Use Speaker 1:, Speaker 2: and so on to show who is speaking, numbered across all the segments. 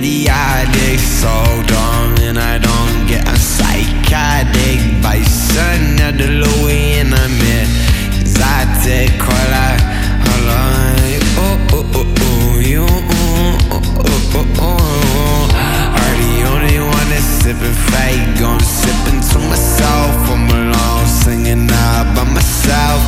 Speaker 1: Idiotic, so dumb, and I don't get a psychotic at the Louis, and I'm exotic. Call I, hold on, oh, oh, oh, oh, you, oh, oh, oh, oh, oh. oh. Are the only one that's sipping fake, gon' sipping to myself. I'm alone, singing out by myself.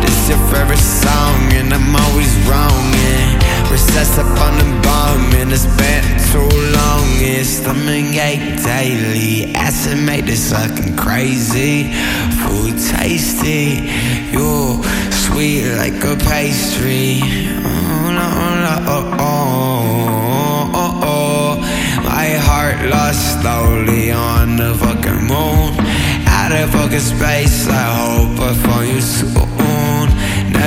Speaker 1: This your favorite song, and I'm always wrong. Yeah. Recess up on the bomb, and it's been too long. Yeah. Stomach ache daily, acid made this fucking crazy. Food tasty, you sweet like a pastry. Oh, no, no, oh, oh, oh, oh. My heart lost slowly on the fucking moon. Out of focus space, I hope I find.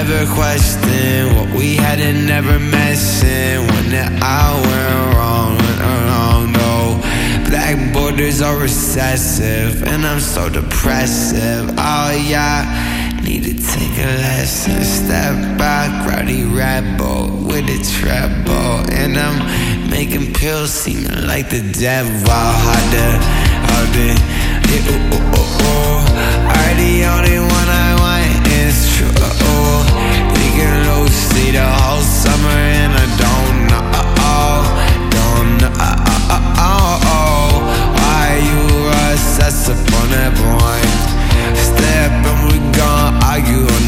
Speaker 1: Never question what we had and never mention when I went wrong, went wrong, no. Black borders are recessive, and I'm so depressive. Oh yeah, need to take a lesson. Step back, rowdy rebel with a treble, and I'm making pills seem like the devil. Harder, harder, yeah, ooh, ooh, ooh, ooh. Are the oh, oh, oh, only summer, and I don't know, don't know. Why you that? Step and we on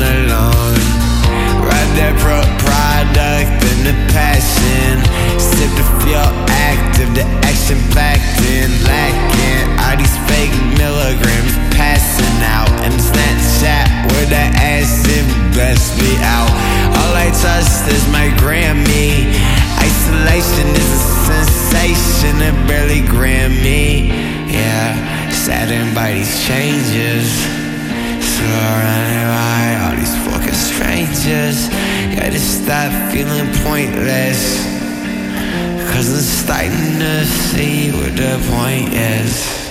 Speaker 1: product and the passion. Sip active, the action lacking. All these fake milligrams passing out. And Snapchat. All Is my Grammy. Isolation is a sensation, that barely gram me. Yeah, saddened by these changes. Surrounded by all these fucking strangers. Gotta stop feeling pointless. Cause I'm starting to see what the point is.